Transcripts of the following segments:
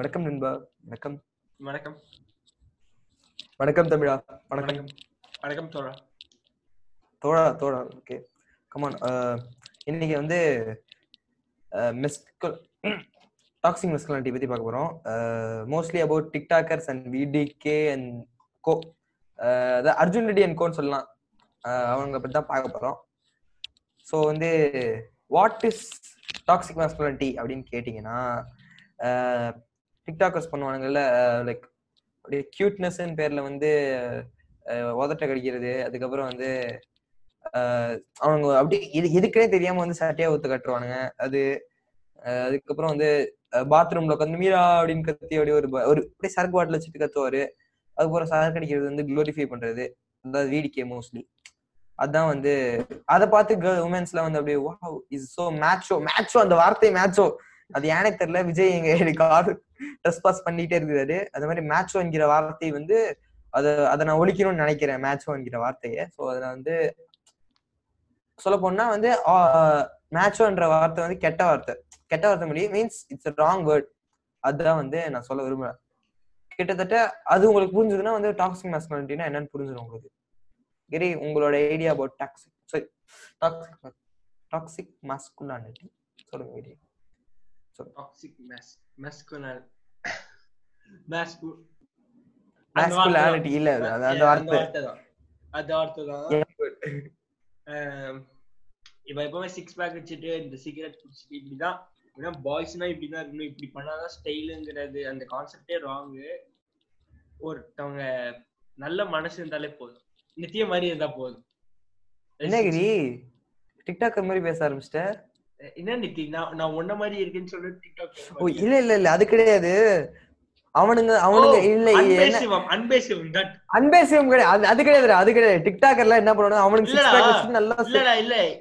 வணக்கம் நண்பா வணக்கம். வணக்கம். வணக்கம் தமிழா வணக்கம். வணக்கம். தோழா. தோழா தோழா ஓகே கமான் இன்னைக்கு வந்து மிஸ்கல் டாக்ஸிங் மிஸ்கலானிட்டி பத்தி பார்க்க போறோம். Mostly about tiktokers and VTK and co அதாவது அர்ஜுன் ரெட்டி அண்ட் கோன்னு சொல்லலாம். அஹ் அவங்க பத்தி தான் பார்க்க போறோம். ஸோ வந்து வாட் இஸ் டாக்ஸிக் மாஸ்குலானிட்டி அப்படின்னு கேட்டிங்கன்னா டிக்டாக்கர்ஸ் பண்ணுவானுங்கல்ல லைக் அப்படியே கியூட்னஸ்ன்னு பேர்ல வந்து உதட்ட கடிக்கிறது அதுக்கப்புறம் வந்து அவங்க அப்படியே இது எதுக்குனே தெரியாம வந்து சட்டையா ஊத்து கட்டுருவானுங்க அது அதுக்கப்புறம் வந்து பாத்ரூம்ல உட்காந்து மீரா அப்படின்னு கத்தி அப்படியே ஒரு ஒரு அப்படியே சரக்கு பாட்டில் வச்சுட்டு கத்துவாரு. அதுக்கப்புறம் சரக்கு அடிக்கிறது வந்து குளோரிஃபை பண்றது. அதாவது வீடிக்கே மோஸ்ட்லி அதான் வந்து அதை பார்த்து உமன்ஸ்ல வந்து அப்படியே வா இஸ் சோ மேட்சோ மேட்சோ அந்த வார்த்தை மேட்சோ அது ஏனே தெரியல. விஜய் எங்க கார் ட்ரெஸ் பாஸ் பண்ணிட்டே இருக்கிறாரு. அது மாதிரி மேட்சோ என்கிற வார்த்தை வந்து அதை அதை நான் ஒழிக்கணும்னு நினைக்கிறேன் மேட்சோ என்கிற வார்த்தையை. ஸோ அதுல வந்து சொல்ல போனா வந்து மேட்சோன்ற வார்த்தை வந்து கெட்ட வார்த்தை. கெட்ட வார்த்தை முடியும் மீன்ஸ் இட்ஸ் ராங் வேர்ட் அதுதான் வந்து நான் சொல்ல விரும்புறேன். கிட்டத்தட்ட அது உங்களுக்கு புரிஞ்சதுன்னா வந்து டாக்ஸிக் மேஸ்குலிட்டினா என்னன்னு புரிஞ்சிடும் உங்களுக்கு. கிரி உங்களோட idea about toxic sorry toxic toxic masculinity சொல்லுங்க கிரி. இல்ல அந்த வார்த்தை. அந்த வார்த்தை தான். இப்ப எப்பவுமே சிக்ஸ் பேக் வச்சுட்டு இந்த சிகரெட் குடிச்சிட்டு இப்படிதான். ஏன்னா பாய்ஸ்னா இப்படிதான் இருக்கணும். இப்படி பண்ணாதான் ஸ்டைலுங்கிறது அந்த கான்செப்டே ராங்கு ஒருத்தவங்க நல்ல மனசு இருந்தாலே போதும். நித்திய மாதிரி இருந்தா போதும். என்ன டிக்டாக் மாதிரி பேச ஆரம்பிச்சிட்ட? என்ன நித்தி? நான் நான் உன்ன மாதிரி இருக்கேன்னு சொல்லி ஓ டிக்டாக் இல்ல இல்ல இல்ல அது கிடையாது. அவனுங்க அவனுங்க இல்ல அன்பேசிவம் தட். கிடையாது. அது- கிடையாது அது கிடையாது. டிக்டாக்கர்ல என்ன பண்ணுவாங்க அவனுக்கு சிக்ஸ். பேக் நல்லா இல்ல.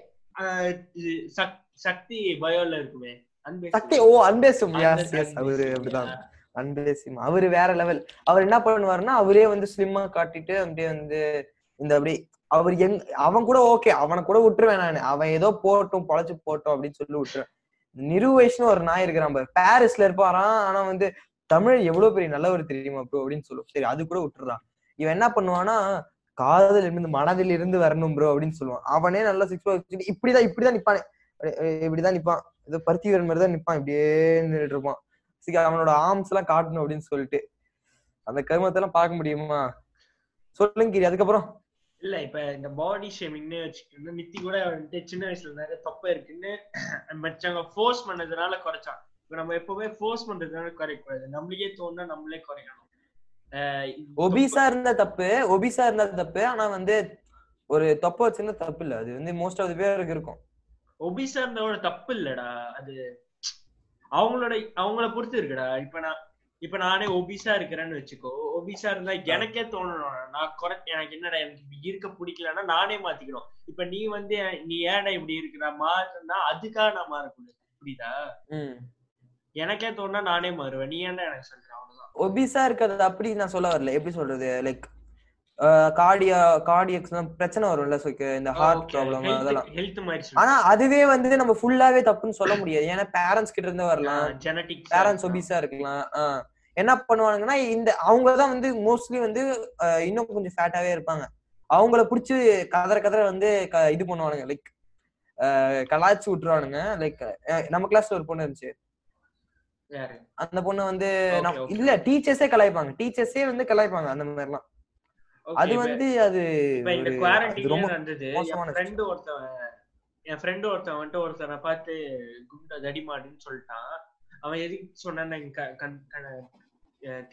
சக்- சக்தி பயோல இருக்குமே. சக்தி ஓ அன்பேசியம் எஸ் எஸ் அவரு. அப்படிதான். அன்பேசியம் அவரு வேற லெவல் அவர் என்ன பண்ணுவாருன்னா அவரே வந்து ஸ்லிம்மா காட்டிட்டு அப்படியே வந்து இந்த அப்படி அவர் எங் அவன் கூட ஓகே அவனை கூட விட்டுருவேன் நான். அவன் ஏதோ போட்டும் பொழைச்சு போட்டோம் அப்படின்னு சொல்லி விட்டுருவேன். நிருவேஷ்னு ஒரு நாய் இருக்கிறான் பாரு. பாரிஸ்ல இருப்பாராம் ஆனா வந்து தமிழ் எவ்வளவு பெரிய நல்லவர் தெரியுமா ப்ரோ அப்படின்னு சொல்லுவோம் சரி அது கூட விட்டுறான். இவன் என்ன பண்ணுவான்னா காதல் இருந்து மனதில் இருந்து வரணும் ப்ரோ அப்படின்னு சொல்லுவான். அவனே நல்லா சிக்ஸ் வச்சுட்டு இப்படிதான் இப்படிதான் நிப்பானே. இப்படிதான் நிப்பான். ஏதோ பருத்தி வீரன் மாதிரி தான் நிப்பான். இப்படியே நின்றுட்டு இருப்பான். சரி அவனோட ஆர்ம்ஸ் எல்லாம் காட்டணும் அப்படின்னு சொல்லிட்டு. அந்த கருமத்தை எல்லாம் பார்க்க முடியுமா? சொல்லுங்க கிரி அதுக்கப்புறம். இல்ல இப்ப இந்த பாடி ஷேமிங்னு வச்சுக்கிட்டு நித்தி கூட வந்துட்டு சின்ன வயசுல நிறைய தப்பு இருக்குன்னு மற்றவங்க ஃபோர்ஸ் பண்ணதுனால குறைச்சான். இப்ப நம்ம எப்பவுமே ஃபோர்ஸ் பண்றதுனால குறைக்க கூடாது நம்மளுக்கே தோணுனா நம்மளே குறைக்கணும். ஒபிசா இருந்தா தப்பு ஒபிசா இருந்தா தப்பு. ஆனா வந்து ஒரு தொப்பை வச்சிருந்தா தப்பு இல்ல. அது வந்து மோஸ்ட் ஆஃப் பேருக்கு இருக்கும். ஒபிசா இருந்தவோட தப்பு இல்லடா. அது அவங்களோட அவங்கள பொறுத்து இருக்குடா. இப்ப நான் இப்ப நானே ஒபிசா இருக்கிறேன்னு வச்சுக்கோ ஒபிசா இருந்தா எனக்கே தோணணும். நான் குறை எனக்கு என்னடா எனக்கு இருக்க பிடிக்கலன்னா நானே மாத்திக்கணும். இப்ப நீ வந்து நீ ஏன்டா இப்படி இருக்கிற? மாறுனா அதுக்காக நான் மாறக்கூடாது. புரியுதா? எனக்கே தோணுனா நானே மாறுவேன். நீ ஏன்டா எனக்கு சொல்ற? அவ்வளவுதான். ஒபிசா இருக்கிறது அப்படி நான் சொல்ல வரல. எப்படி சொல்றது? லைக் கார்டியா கார்டியக்ஸ் பிரச்சனை வரும்ல so இந்த ஹார்ட் ப்ராப்ளம் அதெல்லாம். ஆனா அதுவே வந்து நம்ம ஃபுல்லாவே தப்புன்னு சொல்ல முடியாது. ஏன்னா பேரண்ட்ஸ் கிட்ட இருந்து வரலாம். பேரண்ட்ஸ் ஒபிஸா இருக்கலாம். என்ன பண்ணுவானுங்கன்னா இந்த அவங்க தான் வந்து மோஸ்ட்லி வந்து இன்னும் கொஞ்சம் ஃபேட்டாவே இருப்பாங்க. அவங்கள புடிச்சு கதற கதற வந்து இது பண்ணுவானுங்க லைக் கலாய்ச்சி விட்டுருவானுங்க லைக் நம்ம கிளாஸ்ல ஒரு பொண்ணு இருந்துச்சு. அந்த பொண்ணு வந்து. இல்ல டீச்சர்ஸே கலாய்ப்பாங்க. டீச்சர்ஸே வந்து கலாய்ப்பாங்க அந்த மாதிரிலாம். அது வந்து அது இந்த குவாரண்டைன் மோசமான என் ஃப்ரெண்டு ஒருத்தவன் என் ஃப்ரெண்டு ஒருத்தன் வந்துட்டு ஒருத்தனை பார்த்து குண்டா தடிமாடுன்னு சொல்லிட்டான். அவன் எதுக்கு சொன்னான்னு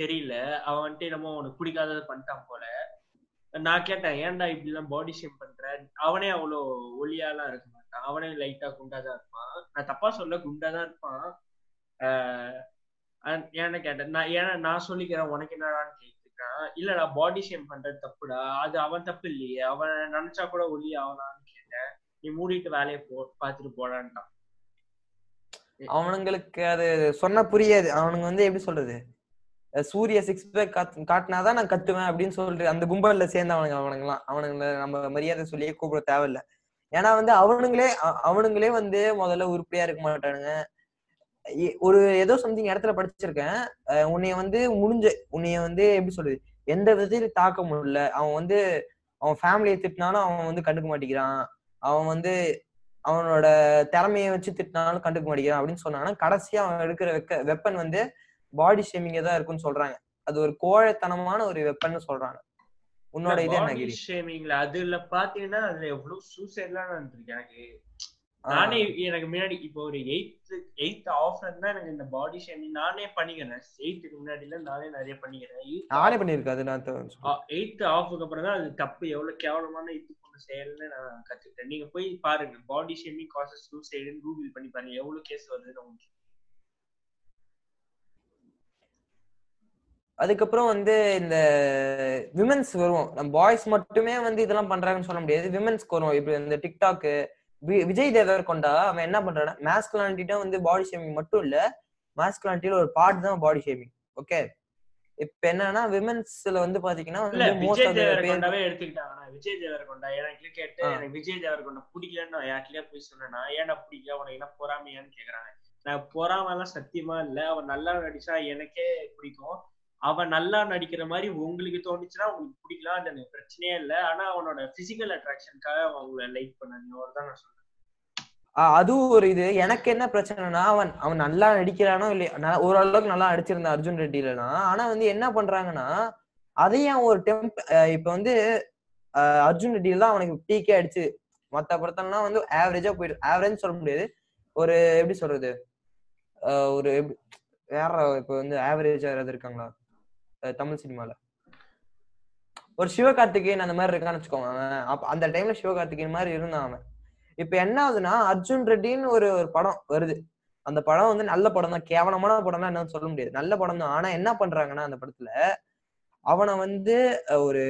தெரியல. அவன் வந்துட்டு என்னமோ உனக்கு பிடிக்காதது பண்ணிட்டான் போல. நான் கேட்டேன் ஏன்டா இப்படி எல்லாம் பாடி ஷேம் பண்ற? அவனே அவ்வளோ ஒளியாலாம் இருக்க மாட்டான். அவனே லைட்டா குண்டா தான் இருப்பான். நான் தப்பா சொல்ல குண்டா தான் இருப்பான். ஏன்னு கேட்டேன் நான் ஏன்னா நான் சொல்லிக்கிறேன் உனக்கு என்னடான்னு கேட்டுருக்கான் இல்லடா பாடி ஷேம் பண்றது தப்புடா. அது அவன் தப்பு இல்லையே. அவன் நினைச்சா கூட ஒளி அவனான்னு கேட்டேன். நீ மூடிட்டு வேலையை போ பாத்துட்டு போடான்ட்டான். அவனுங்களுக்கு அது சொன்னா புரியாது. அவனுங்க வந்து எப்படி சொல்றது? சூரிய சிக்ஸ் பேக் காட்டினாதான் நான் கத்துவேன் அப்படின்னு சொல்லிட்டு அந்த கும்பல்ல சேர்ந்தவனுங்க அவனுங்களாம். அவனுங்களை நம்ம மரியாதை சொல்லியே கூப்பிட தேவையில்ல. ஏன்னா வந்து அவனுங்களே அவனுங்களே வந்து முதல்ல உருப்படியா இருக்க மாட்டானுங்க. ஒரு ஏதோ சம்திங் இடத்துல படிச்சிருக்கேன். உன்னைய வந்து முடிஞ்ச உன்னைய வந்து எப்படி சொல்றது? எந்த விதத்திலும் தாக்க முடியல. அவன் வந்து அவன் ஃபேமிலியை திட்டினாலும் அவன் வந்து கண்டுக்க மாட்டேங்கிறான். அவன் வந்து அவனோட திறமையை வச்சு திட்டினாலும் கண்டுக்க மாட்டேங்கிறான் அப்படின்னு சொன்னாங்கன்னா கடைசியா அவன் எடுக்கிற வெக்க வெப்பன் வந்து பாடி ஷேமிங்கே தான் இருக்குன்னு சொல்றாங்க. அது ஒரு கோழைத்தனமான ஒரு வெப்பன்னு சொல்றாங்க. உன்னோட இது என்ன ஷேமிங்ல அதுல பாத்தீங்கன்னா அதுல எவ்வளவு சூசைட்லாம் நடந்திருக்கு. எனக்கு நானே எனக்கு முன்னாடி இப்போ ஒரு எயித் எயித் ஆஃப்ல தான் எனக்கு இந்த பாடி ஷேமிங் நானே பண்ணிக்கிறேன். எயித்துக்கு முன்னாடில நானே நிறைய பண்ணிக்கிறேன். நானே பண்ணிருக்காது நான் தெ- எயித் ஆஃபுக்கு அப்புறம் தான் அது தப்பு. எவ்வளவு கேவலமான இது பண்ண செயல்னு நான் கத்துக்கிட்டேன். நீங்க போய் பாருங்க பாடி ஷேமிங் காசஸ் சூசைடுன்னு கூகுள் பண்ணி பாருங்க எவ்வளவு கேஸ் வருதுன்னு உங்களுக்கு. அதுக்கப்புறம் வந்து இந்த விமென்ஸ் வருவோம் நம்ம பாய்ஸ் மட்டுமே வந்து இதெல்லாம் பண்றாங்கன்னு சொல்ல முடியாது. விமென்ஸ்க்கு வரும். இப்ப இந்த டிக்டாக் விஜய் தேவர்கொண்டா அவன் என்ன பண்றான்னா மேஸ்குலானிட்டிட்ட வந்து பாடி ஷேமிங் மட்டும் இல்ல மேஸ்குலானிட்டியில ஒரு பார்ட் தான் பாடி ஷேமிங் ஓகே இப்ப என்னன்னா விமென்ஸ்ல வந்து பாத்தீங்கன்னா விஜய் தேவரகொண்டாவே எடுத்துக்கிட்டாங்கன்னா விஜய் தேவரகொண்டா எனக்கு ஆ. எனக்கு விஜய் தேவரகொண்டா பிடிக்கலன்னு யார்கிட்டயே போய் சொன்னேன்னா ஏன்டா பிடிக்கல உனக்கு என்ன பொறாமையான்னு கேக்குறாங்க. நான் பொறாமெல்லாம் சத்தியமா இல்ல அவன் நல்லா நடிச்சா எனக்கே பிடிக்கும். அவன் நல்லா நடிக்கிற மாதிரி உங்களுக்கு தோணுச்சுன்னா உங்களுக்கு பிடிக்கலாம் அது எனக்கு பிரச்சனையே இல்லை. ஆனா அவனோட பிசிக்கல் அட்ராக்ஷனுக்காக அவங்கள லைக் பண்ணாங்க அவ்வளவுதான் நான் சொல்றேன். அதுவும் ஒரு இது. எனக்கு என்ன பிரச்சனைனா அவன் அவன் நல்லா நடிக்கிறானோ இல்லையா ஓரளவுக்கு நல்லா நடிச்சிருந்தான் அர்ஜுன் ரெட்டிலனா ஆனா வந்து என்ன பண்றாங்கன்னா அதையும் ஒரு டெம்ப் இப்ப வந்து அர்ஜுன் ரெட்டியில் தான் அவனுக்கு பீக்கே அடிச்சு. மத்த படத்தெல்லாம் வந்து ஆவரேஜா போயிடு ஆவரேஜ் சொல்ல முடியாது. ஒரு எப்படி சொல்றது? ஆஹ் ஒரு எப்படி- வேற இப்ப வந்து ஆவரேஜா யாராவது இருக்காங்களா? தமிழ் சினிமால. ஒரு சிவகார்த்திகேயன் அந்த மாதிரி இருக்கான்னு வச்சுக்கோங்க அவன். அந்த டைம்ல சிவகார்த்திகேயன் மாதிரி இருந்தான் அவன். இப்ப என்ன ஆகுதுன்னா அர்ஜுன் ரெட்டின்னு ஒரு ஒரு படம் வருது. அந்த படம் வந்து நல்ல படம் தான். கேவலமான படம்லாம் என்னன்னு சொல்ல முடியாது. நல்ல படம் தான். ஆனா என்ன பண்றாங்கன்னா அந்த படத்துல அவனை வந்து ஒரு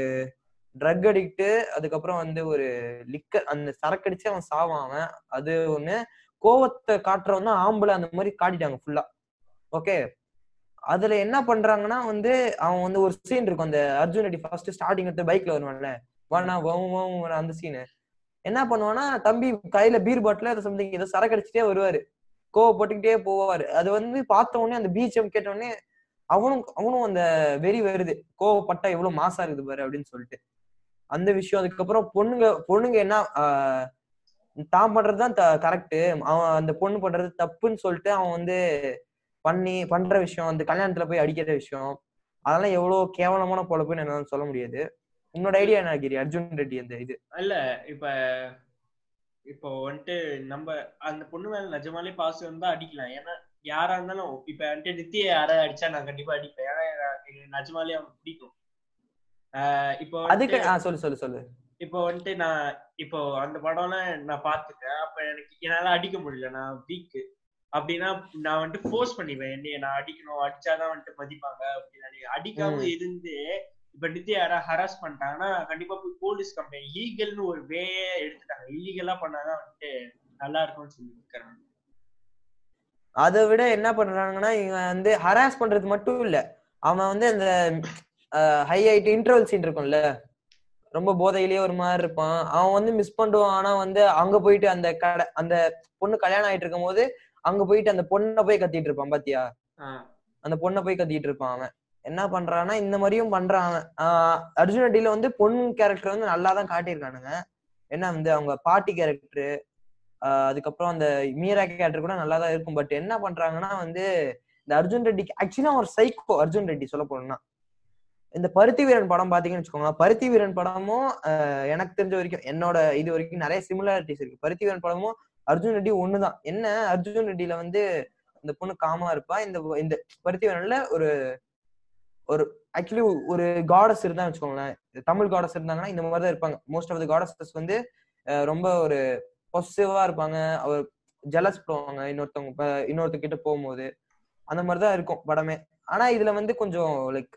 ட்ரக் அடிக்ட் அதுக்கப்புறம் வந்து ஒரு லிக்கர் அந்த சரக்கடிச்சு அவன் சாவான் அவன். அது ஒண்ணு கோவத்தை காட்டுறவன் தான் ஆம்பளை அந்த மாதிரி காட்டிட்டாங்க ஃபுல்லா ஓகே அதுல என்ன பண்றாங்கன்னா வந்து அவன் வந்து ஒரு சீன் இருக்கும். அந்த அர்ஜுன் ரெட்டி ஃபர்ஸ்ட் ஸ்டார்டிங் எடுத்து பைக்ல வருவான்ல. வானா வவும் அந்த சீனு என்ன பண்ணுவான்னா தம்பி கையில பீர் பாட்டில் அதை சம்திங் ஏதோ சரக்கு அடிச்சுட்டே வருவாரு. கோவப்பட்டுக்கிட்டே போவாரு. அது வந்து பார்த்த உடனே அந்த பீச்சம் கேட்ட உடனே அவனும் அவனும் அந்த வெறி வருது. கோவப்பட்டா எவ்வளவு மாசா இருக்குது பாரு அப்படின்னு சொல்லிட்டு. அந்த விஷயம். அதுக்கப்புறம் பொண்ணுங்க பொண்ணுங்க என்ன தான் பண்றதுதான் கரெக்ட் அவன் அந்த பொண்ணு பண்றது தப்புன்னு சொல்லிட்டு அவன் வந்து பண்ணி பண்ற விஷயம் அந்த கல்யாணத்துல போய் அடிக்கிற விஷயம் அதெல்லாம் எவ்வளவு கேவலமான பொழப்புன்னு என்னால சொல்ல முடியாது. உன்னோட ஐடியா என்ன கிரி? அர்ஜுன் ரெட்டி அந்த இது. இல்ல இப்ப இப்போ வந்துட்டு நம்ம அந்த பொண்ணு மேல நிஜமாலே பாசம் இருந்தா அடிக்கலாம். ஏன்னா யாரா இருந்தாலும் இப்ப வந்துட்டு நித்திய யாராவது அடிச்சா நான் கண்டிப்பா அடிப்பேன். ஏன்னா நிஜமாலே அவனுக்கு பிடிக்கும். இப்போ அதுக்கு சொல்லு சொல்லு சொல்லு. இப்போ வந்துட்டு நான் இப்போ அந்த படம்லாம் நான் பார்த்துட்டேன் அப்ப எனக்கு என்னால அடிக்க முடியல. நான் வீக் அப்படின்னா நான் வந்துட்டு ஃபோர்ஸ் பண்ணிடுவேன். என்னைய நான் அடிக்கணும். அடிச்சாதான் வந்துட்டு மதிப்பாங்க அப்படின்னு. அடிக்காம. இருந்து இப்ப நித்திய யாரா ஹராஸ் பண்ணிட்டாங்கன்னா கண்டிப்பா போய் போலீஸ் கம்ப்ளைண்ட் லீகல்னு ஒரு வேயே எடுத்துட்டாங்க. இல்லீகலா பண்ணாதான் வந்துட்டு நல்லா இருக்கும்னு சொல்லி இருக்கிறேன் அதை விட என்ன பண்றாங்கன்னா இவன் வந்து ஹராஸ் பண்றது மட்டும் இல்ல. அவன் வந்து அந்த ஹை ஹைட் இன்டர்வல் சீன் இருக்கும்ல. ரொம்ப போதையிலேயே ஒரு மாதிரி இருப்பான். அவன் வந்து மிஸ் பண்ணுவான். ஆனா வந்து அங்க போயிட்டு அந்த கடை அந்த பொண்ணு கல்யாணம் ஆயிட்டு இருக்கும் போது அங்க போயிட்டு அந்த பொண்ணை போய் கத்திட்டு இருப்பான் பாத்தியா? அந்த பொண்ணை போய் கத்திட்டு இருப்பான் அவன். என்ன பண்றான்னா இந்த மாதிரியும் பண்றான் அவன். அர்ஜுன் ரெட்டியில வந்து பொண்ணு கேரக்டர் வந்து நல்லா தான் காட்டியிருக்கானுங்க. என்ன வந்து அவங்க பாட்டி கேரக்டர் அதுக்கப்புறம் அந்த மீரா கேரக்டர் கூட நல்லா தான் இருக்கும். பட் என்ன பண்றாங்கன்னா வந்து இந்த அர்ஜுன் ரெட்டி ஆக்சுவலா ஒரு சைக்கோ அர்ஜுன் ரெட்டி சொல்ல போனோம்னா. இந்த பருத்தி வீரன் படம் பாத்தீங்கன்னு வச்சுக்கோங்களேன் பருத்தி வீரன் படமும் எனக்கு தெரிஞ்ச வரைக்கும் என்னோட இது வரைக்கும் நிறைய சிமிலாரிட்டிஸ் இருக்கு. பருத்தி வீரன் படமும் அர்ஜுன் ரெட்டி ஒண்ணுதான். என்ன? அர்ஜுன் ரெட்டியில வந்து இந்த பொண்ணு காமா இருப்பா. இந்த இந்த பருத்தி வீரன்ல ஒரு ஒரு ஆக்சுவலி ஒரு காடஸ் இருந்தா வச்சுக்கோங்களேன். தமிழ் காடஸ் இருந்தாங்கன்னா இந்த மாதிரி தான் இருப்பாங்க. மோஸ்ட் ஆஃப் த காடஸஸ் வந்து ரொம்ப ஒரு பொசிட்டிவா இருப்பாங்க. அவர் ஜெலஸ் போடுவாங்க. இன்னொருத்தவங்க இன்னொருத்த கிட்ட போகும்போது. அந்த மாதிரி தான் இருக்கும் படமே. ஆனா இதுல வந்து கொஞ்சம் லைக்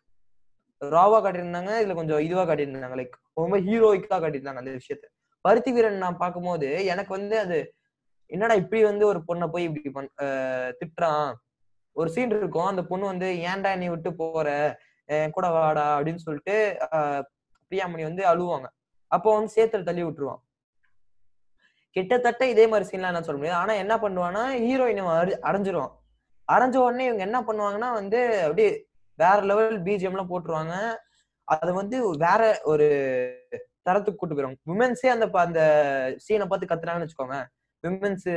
ராவா காட்டியிருந்தாங்க. இதுல கொஞ்சம் இதுவா காட்டியிருந்தாங்க. லைக் ரொம்ப ஹீரோயிக்கா காட்டியிருந்தாங்க அந்த விஷயத்த. பருத்தி வீரன் நான் பார்க்கும்போது எனக்கு வந்து அது என்னடா இப்படி வந்து ஒரு பொண்ணை போய் இப்படி பண் திட்டுறான்? ஒரு சீன் இருக்கும். அந்த பொண்ணு வந்து ஏன்டா நீ விட்டு போற? என் கூட வாடா? அப்படின்னு சொல்லிட்டு பிரியாமணி வந்து அழுவாங்க. அப்போ வந்து சேத்துல தள்ளி விட்டுருவான். கிட்டத்தட்ட இதே மாதிரி சீன்லாம் என்ன சொல்ல முடியாது. ஆனா என்ன பண்ணுவான்னா ஹீரோயின் அரைஞ்சிருவான் அரைஞ்ச உடனே இவங்க என்ன பண்ணுவாங்கன்னா வந்து அப்படியே வேற லெவல் பிஜிஎம் எல்லாம் போட்டுருவாங்க. அது வந்து வேற ஒரு தரத்துக்கு கூட்டு போயிடும் உமன்ஸே அந்த அந்த சீனை பார்த்து கத்துறாங்கன்னு வச்சுக்கோங்க. விமென்ஸ்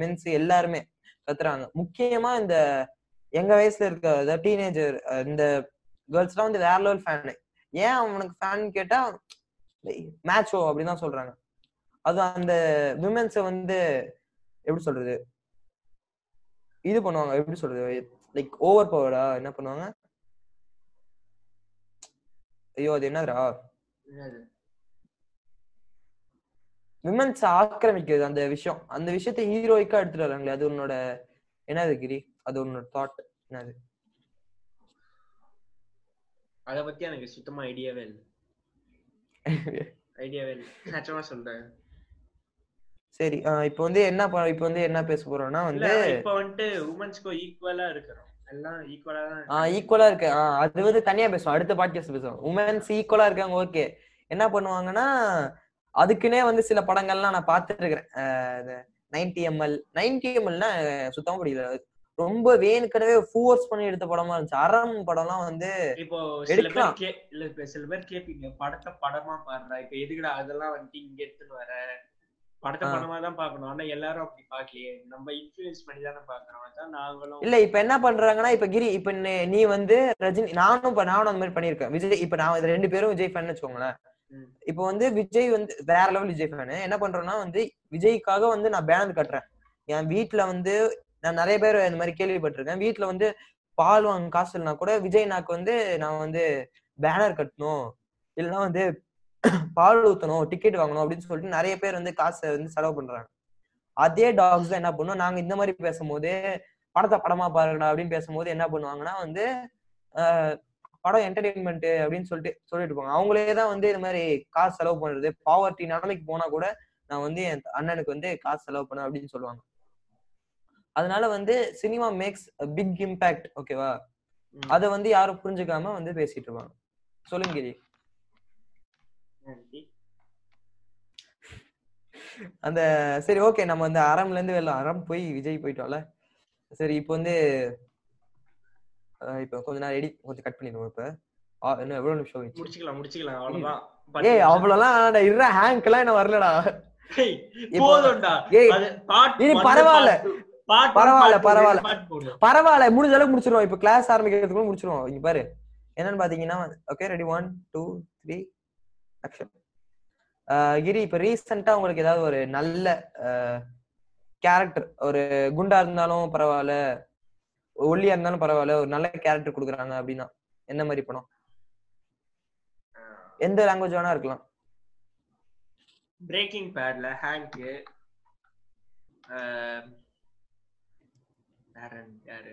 மென்ஸ் uh, எல்லாருமே கத்துறாங்க. முக்கியமா இந்த எங்க வயசுல இருக்க டீனேஜர் uh, இந்த கேர்ள்ஸ் எல்லாம் வந்து வேற லெவல் ஃபேன் ஏன் அவனுக்கு ஃபேன் கேட்டா மேட்சோ அப்படின்னு தான் சொல்றாங்க. அது அந்த விமென்ஸை வந்து எப்படி சொல்றது? இது பண்ணுவாங்க. எப்படி சொல்றது? லைக் ஓவர் பவரா என்ன பண்ணுவாங்க? ஐயோ அது என்னதுடா? விமன்ஸ் ஆக்கிரமிக்கிறது. அந்த விஷயம் அந்த விஷயத்தை ஹீரோயிக்கா எடுத்துட்டு வராங்களே அது உன்னோட என்னது கிரி? அது உன்னோட தாட் என்னது? அத பத்தி எனக்கு சுத்தமா ஐடியாவே இல்ல. ஐடியாவே இல்ல. நிஜமா சொல்றேன். சரி இப்போ வந்து என்ன இப்போ வந்து என்ன பேச போறோம்னா வந்து இப்ப வந்துட்டு உமன்ஸ்க்கும் ஈக்குவலா இருக்கிறோம். எல்லாம் ஈக்குவலா தான் ஈக்குவலா இருக்கு. அது வந்து தனியா பேசுவோம். அடுத்த பாட்காஸ்ட் பேசுவோம். உமன்ஸ் ஈக்குவலா இருக்காங்க ஓகே என்ன பண்ணுவாங்கன்னா அதுக்குன்னே வந்து சில படங்கள்லாம் நான் பார்த்துட்டு இருக்கிறேன் நைன்டி எம்எல் நைன்டி எம்எல்னா சுத்தமா பிடிக்கல. ரொம்ப வேணுக்கனவே ஃபோர்ஸ் பண்ணி எடுத்த படமா இருந்துச்சு. அறம் படம்லாம் வந்து இப்போ எடுக்கலாம். இல்ல இப்ப சில பேர் கேப்பீங்க படத்தை படமா பாடுறா இப்ப எதுக்குடா அதெல்லாம் வந்துட்டு இங்க எடுத்துன்னு வர? படத்தை. படமா தான் பாக்கணும் ஆனா எல்லாரும் அப்படி பாக்கலையே நம்ம இன்ஃபுளுன்ஸ் பண்ணி தானே பாக்குறோம் நாங்களும் இல்ல இப்ப என்ன பண்றாங்கன்னா இப்ப கிரி இப்ப நீ- வந்து ரஜினி நானும் இப்ப நானும் அந்த மாதிரி பண்ணிருக்கேன் விஜய் இப்ப நான் ரெண்டு பேரும் விஜய் ஃபேன் வச்சுக்கோங்களேன். இப்போ வந்து விஜய் வந்து வேற லெவல் விஜய் ஃபேனு என்ன பண்றேன்னா வந்து விஜய்க்காக வந்து நான் பேனர் கட்டுறேன். என் வீட்டுல வந்து நான் நிறைய பேர் இந்த மாதிரி கேள்விப்பட்டிருக்கேன். வீட்டுல வந்து பால் வாங்க காசு இல்லைனா கூட விஜய் நாக்கு வந்து நான் வந்து பேனர் கட்டணும். இல்லைன்னா வந்து பால் ஊத்தணும் டிக்கெட் வாங்கணும் அப்படின்னு சொல்லிட்டு நிறைய பேர் வந்து காசை வந்து செலவு பண்றாங்க. அதே டாக்ஸ் தான் என்ன பண்ணும்? நாங்க இந்த மாதிரி பேசும்போது படத்தை படமா பாருங்கடா அப்படின்னு பேசும்போது என்ன பண்ணுவாங்கன்னா வந்து படம் என்டர்டைன்மெண்ட் அப்படின்னு சொல்லிட்டு சொல்லிட்டு இருப்பாங்க. அவங்களே தான் வந்து இது மாதிரி காசு செலவு பண்றது பாவர்ட்டி நிலைமைக்கு போனா கூட நான் வந்து என் அண்ணனுக்கு வந்து காசு செலவு பண்ண அப்படின்னு சொல்லுவாங்க. அதனால வந்து சினிமா மேக்ஸ் பிக் இம்பாக்ட் ஓகேவா. அதை வந்து யாரும் புரிஞ்சுக்காம வந்து பேசிட்டு இருப்பாங்க. சொல்லுங்க கிரி. அந்த சரி ஓகே நம்ம வந்து அறம்ல இருந்து வெளில அறம் போய் விஜய் போயிட்டோம்ல. சரி இப்போ வந்து இப்போ கொஞ்ச நேரம் எடிட் கொஞ்சம் கட் பண்ணிடுவோம் இப்ப. இன்னும் எவ்வளவு நிமிஷம் ஆயிடுச்சு முடிச்சுக்கலாம் முடிச்சுக்கலாம் அவ்வளவுதான் ஏய் அவ்வளவுலாம் இருற ஹேங்க் எல்லாம் என்ன வரலடா. பரவாயில்ல. பரவாயில்ல, பரவாயில்ல. பரவாயில்ல முடிஞ்ச அளவுக்கு முடிச்சிருவோம். இப்ப கிளாஸ் ஆரம்பிக்கிறதுக்குள்ள முடிச்சிருவோம். இங்க பாரு. என்னன்னு பாத்தீங்கன்னா okay ready one two three action Giri இப்ப ரீசெண்டா உங்களுக்கு ஏதாவது ஒரு நல்ல கேரக்டர் ஒரு குண்டா இருந்தாலும் பரவாயில்ல. ஒல்லியா இருந்தாலும் பரவாயில்ல. ஒரு நல்ல கேரக்டர் கொடுக்குறாங்க அப்படின்னா. என்ன மாதிரி படம்? எந்த லாங்குவேஜ் வேணா இருக்கலாம். பிரேக்கிங் பேட்ல ஹேங்க் யாரு?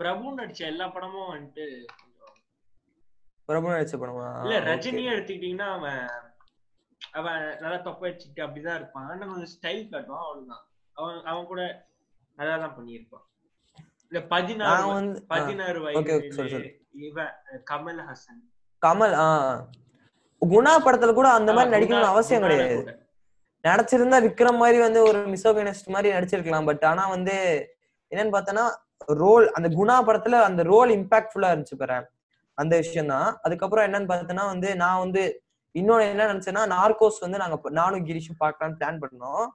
பிரபு நடிச்ச எல்லா படமும் வந்துட்டு பிரபு நடிச்ச படமா? இல்ல. ரஜினியே எடுத்துக்கிட்டீங்கன்னா அவன் அவன் நல்லா தொப்பை வச்சுக்கிட்டு அப்படிதான் இருப்பான். ஆனா கொஞ்சம் ஸ்டைல் காட்டுவான் அவ்வளவுதான். அவன் அவன் கூட தான் பண்ணியிருப்பான் இல்ல பதினாறு பதினாறு வயது. இவன் கமல் ஹசன் கமல் ஆ குணா படத்துல கூட அந்த மாதிரி நடிக்கணும்னு குணா- அவசியம் கிடையாது. கூட. நடிச்சிருந்தா விக்ரம் மாதிரி வந்து ஒரு மிசோகனிஸ்ட் மாதிரி நடிச்சிருக்கலாம் பட் ஆனா வந்து என்னன்னு பார்த்தோன்னா ரோல் அந்த குணா படத்துல அந்த ரோல் இம்பாக்ட்ஃபுல்லா இருந்துச்சு பாரு. அந்த விஷயம் தான் அதுக்கப்புறம் என்னன்னு பார்த்தோன்னா வந்து நான் வந்து இன்னொன்னு என்ன நினைச்சேன்னா நார்கோஸ் வந்து நாங்க நானும் கிரிஷும் பார்க்கலாம்னு பிளான் பண்ணோம். ஆஹ்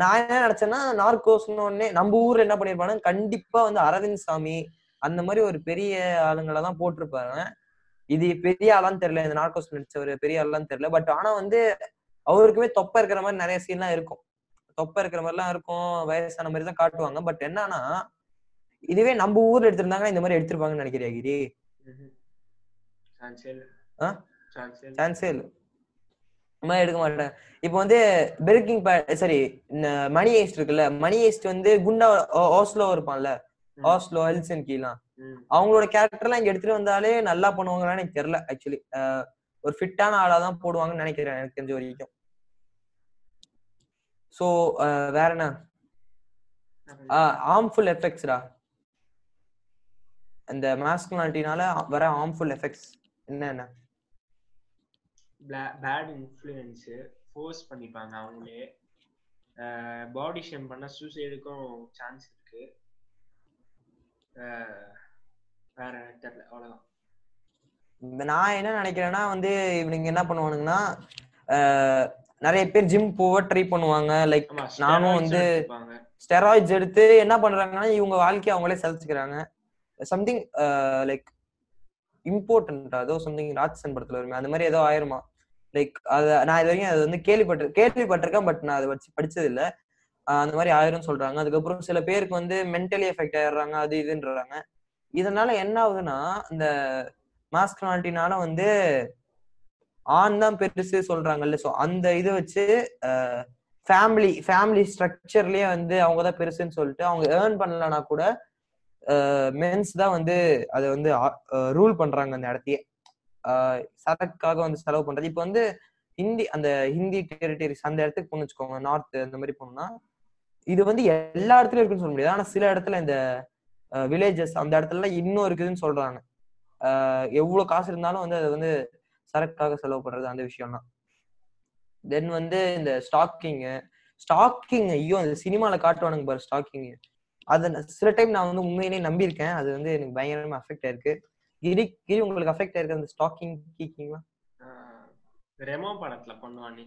நான் என்ன நினைச்சேன்னா நார்கோஸ்னு உடனே நம்ம ஊர்ல என்ன பண்ணிருப்பாங்கன்னா கண்டிப்பா வந்து அரவிந்த் சாமி அந்த மாதிரி ஒரு பெரிய ஆளுங்களை தான் போட்டிருப்பாங்க. இது பெரிய ஆளான்னு தெரியல இந்த நார்கோஸ் நடிச்சவர் பெரிய ஆளான்னு தெரியல. பட் ஆனா வந்து அவருக்குமே தொப்பை இருக்கிற மாதிரி நிறைய சீன்லாம் இருக்கும். தொப்பை இருக்கிற மாதிரிலாம் இருக்கும் வயசான மாதிரி தான் காட்டுவாங்க. பட் என்னன்னா இதுவே நம்ம ஊர்ல எடுத்திருந்தாங்கன்னா இந்த மாதிரி எடுத்திருப்பாங்கன்னு நினைக்கிறியா கிரி. சான்ஸே மாதிரி எடுக்க மாட்டேன். இப்போ வந்து பெர்கிங் சரி மணி ஏஸ்ட் இருக்குல்ல மணி ஏஸ்ட் வந்து குண்டா ஓஸ்லோ இருப்பான்ல ம். ஓஸ்லோ ஹெல்சன்கிலாம் ம். அவங்களோட கேரக்டர்லாம் இங்க எடுத்துட்டு வந்தாலே நல்லா பண்ணுவாங்களான்னு எனக்கு தெரியல ஆக்சுவலி ஒரு ஃபிட்டான ஆளா தான் போடுவாங்கன்னு நினைக்கிறேன் எனக்கு தெரிஞ்ச வரைக்கும். ஸோ வேற என்ன? ஹார்ம்ஃபுல் எஃபெக்ட்ஸ்டா அந்த மாஸ்குலானிட்டினால வர ஹார்ம்ஃபுல் எஃபெக்ட்ஸ் என்னென்ன? பேட் இன்ஃப்ளூயன்ஸ் ஃபோர்ஸ் பண்ணிப்பாங்க அவங்களே. பாடி ஷேம் பண்ணா சூசைடுக்கும் சான்ஸ் இருக்கு. வேற தெரியல அவ்வளவுதான். இந்த நான் என்ன நினைக்கிறேன்னா வந்து இவனுங்க என்ன பண்ணுவானுங்கன்னா நிறைய பேர் ஜிம் போக ட்ரை பண்ணுவாங்க. லைக் நானும் வந்து. ஸ்டெராய்ட்ஸ் எடுத்து என்ன பண்றாங்கன்னா இவங்க வாழ்க்கையை அவங்களே செலுத்துக்கிறாங்க சம்திங் லைக் இம்பார்ட்டன்டா அதோ சம்திங் ராட்சன் படத்துல வருமே அந்த மாதிரி ஏதோ ஆயிருமா? லைக் அது நான் இது வரைக்கும் அது வந்து கேள்விப்பட்டு கேள்விப்பட்டிருக்கேன் பட் நான் அதை வச்சு படிச்சது இல்ல அந்த மாதிரி ஆயிரும் சொல்றாங்க. அதுக்கப்புறம் சில பேருக்கு வந்து மென்டலி எஃபெக்ட் ஆயிடுறாங்க அது இதுன்றாங்க. இதனால என்ன ஆகுதுன்னா இந்த மாஸ்குலானிட்டினால வந்து ஆண் தான் பெருசு சொல்றாங்கல்ல. ஸோ அந்த இதை வச்சு ஃபேமிலி ஃபேமிலி ஸ்ட்ரக்சர்லயே வந்து அவங்க தான் பெருசுன்னு சொல்லிட்டு அவங்க ஏர்ன் பண்ணலனா கூட மென்ஸ் தான் வந்து அதை வந்து ரூல் பண்றாங்க அந்த இடத்தையே. ஆஹ் வந்து செலவு பண்றது. இப்போ வந்து ஹிந்தி அந்த ஹிந்தி டெரிட்டரிஸ் அந்த இடத்துக்கு போகணும்னு வச்சுக்கோங்க நார்த் அந்த மாதிரி போனோம்னா இது வந்து எல்லா இடத்துலயும் இருக்குன்னு சொல்ல முடியாது. ஆனா சில இடத்துல இந்த வில்லேஜஸ் அந்த இடத்துல இன்னும் இருக்குதுன்னு சொல்றாங்க. ஆஹ் எவ்வளவு காசு இருந்தாலும் வந்து அது வந்து சரக்காக செலவு பண்றது அந்த விஷயம்லாம் தென் வந்து இந்த ஸ்டாக்கிங் ஸ்டாக்கிங் ஐயோ அந்த சினிமால காட்டுவானுங்க பாரு ஸ்டாக்கிங் அது சில டைம் நான் வந்து உண்மையிலேயே நம்பியிருக்கேன். அது வந்து எனக்கு பயங்கரமா அஃபெக்ட் ஆயிருக்கு. கிரி கிரி உங்களுக்கு அஃபெக்ட் ஆயிருக்கு அந்த ஸ்டாக்கிங் கீக்கிங்லாம் ரெமோ படத்துல பண்ணுவானே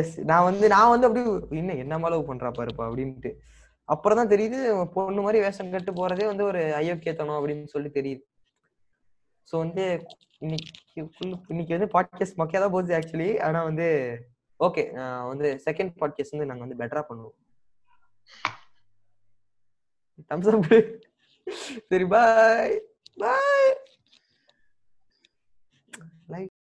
எஸ் நான் வந்து நான் வந்து அப்படியே என்ன என்ன அளவு பண்றா பாருப்பா அப்படின்ட்டு. அப்புறம் தான் தெரியுது பொண்ணு மாதிரி வேஷம் கட்டு போறதே வந்து ஒரு ஐயோக்கியத்தனம் அப்படின்னு சொல்லி தெரியுது. ஸோ வந்து இன்னைக்கு இன்னைக்கு வந்து பாட்காஸ்ட் மொக்கையா தான் போகுது ஆக்சுவலி ஆனா வந்து ஓகே வந்து செகண்ட் பாட்காஸ்ட் வந்து நாங்க வந்து பெட்டரா பண்ணுவோம். தம்ஸ் அப் சரி பாய் பாய்